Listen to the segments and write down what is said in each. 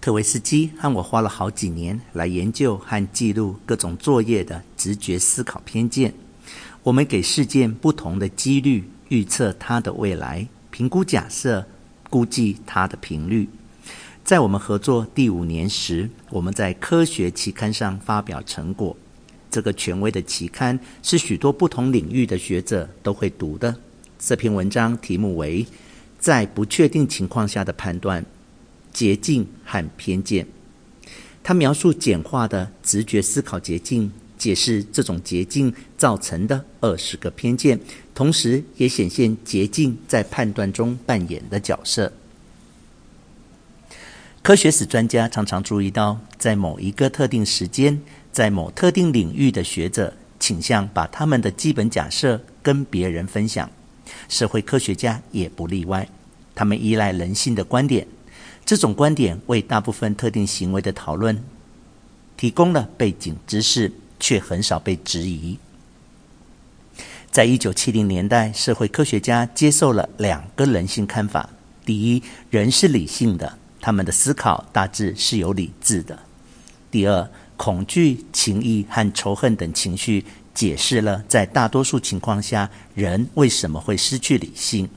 特维斯基和我花了好几年来研究和记录各种作业的直觉思考偏见。我们给事件不同的几率，预测它的未来，评估假设，估计它的频率。在我们合作第五年时，我们在科学期刊上发表成果。这个权威的期刊是许多不同领域的学者都会读的。这篇文章题目为《在不确定情况下的判断》。捷径和偏见，他描述简化的直觉思考捷径，解释这种捷径造成的二十个偏见，同时也显现捷径在判断中扮演的角色。科学史专家常常注意到，在某一个特定时间，在某特定领域的学者倾向把他们的基本假设跟别人分享，社会科学家也不例外，他们依赖人性的观点。这种观点为大部分特定行为的讨论提供了背景知识，却很少被质疑。在一九七零年代，社会科学家接受了两个人性看法：第一，人是理性的，他们的思考大致是有理智的；第二，恐惧、情谊和仇恨等情绪解释了在大多数情况下人为什么会失去理性。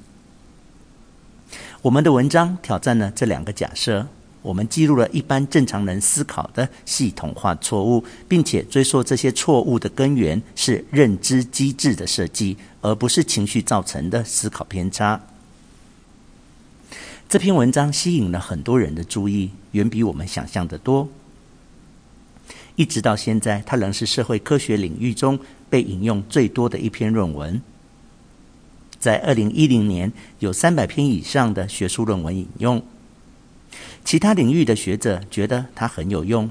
我们的文章挑战了这两个假设。我们记录了一般正常人思考的系统化错误，并且追溯这些错误的根源是认知机制的设计，而不是情绪造成的思考偏差。这篇文章吸引了很多人的注意，远比我们想象的多。一直到现在，它仍是社会科学领域中被引用最多的一篇论文。在二零一零年，有三百篇以上的学术论文引用。其他领域的学者觉得它很有用。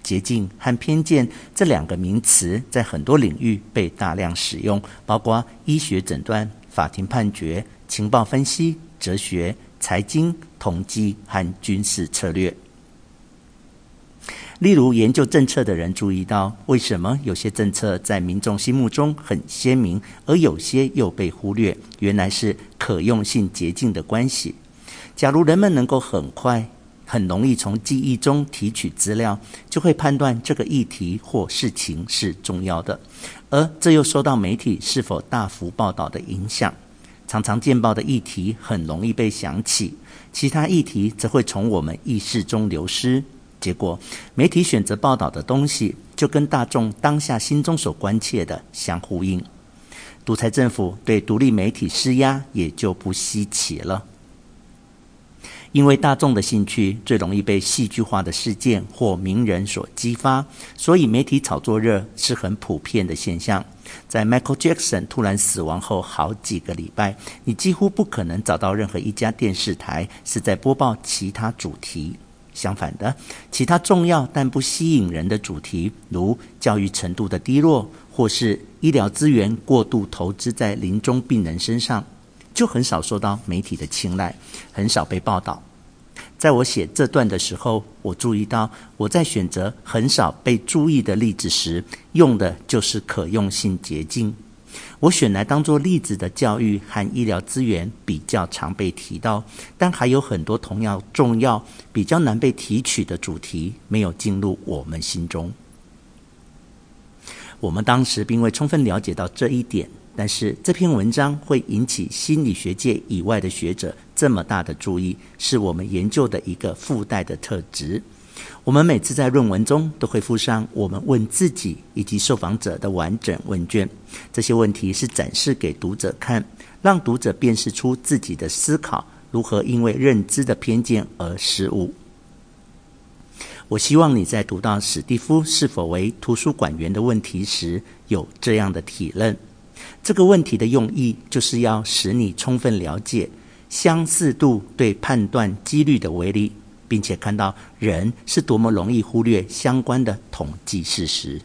捷径和偏见这两个名词在很多领域被大量使用，包括医学诊断、法庭判决、情报分析、哲学、财经、统计和军事策略。例如，研究政策的人注意到，为什么有些政策在民众心目中很鲜明，而有些又被忽略？原来是可用性捷径的关系。假如人们能够很快、很容易从记忆中提取资料，就会判断这个议题或事情是重要的，而这又受到媒体是否大幅报道的影响。常常见报的议题很容易被想起，其他议题则会从我们意识中流失。结果，媒体选择报道的东西就跟大众当下心中所关切的相呼应。独裁政府对独立媒体施压也就不稀奇了。因为大众的兴趣最容易被戏剧化的事件或名人所激发，所以媒体炒作热是很普遍的现象。在 Michael Jackson 突然死亡后好几个礼拜，你几乎不可能找到任何一家电视台是在播报其他主题。相反的，其他重要但不吸引人的主题，如教育程度的低落，或是医疗资源过度投资在临终病人身上，就很少受到媒体的青睐，很少被报道。在我写这段的时候，我注意到我在选择很少被注意的例子时，用的就是可用性捷径。我选来当做例子的教育和医疗资源比较常被提到，但还有很多同样重要、比较难被提取的主题没有进入我们心中。我们当时并未充分了解到这一点，但是这篇文章会引起心理学界以外的学者这么大的注意，是我们研究的一个附带的特质。我们每次在论文中都会附上我们问自己以及受访者的完整问卷。这些问题是展示给读者看，让读者辨识出自己的思考如何因为认知的偏见而失误。我希望你在读到史蒂夫是否为图书馆员的问题时，有这样的体认。这个问题的用意就是要使你充分了解相似度对判断几率的威力。并且看到人是多么容易忽略相关的统计事实。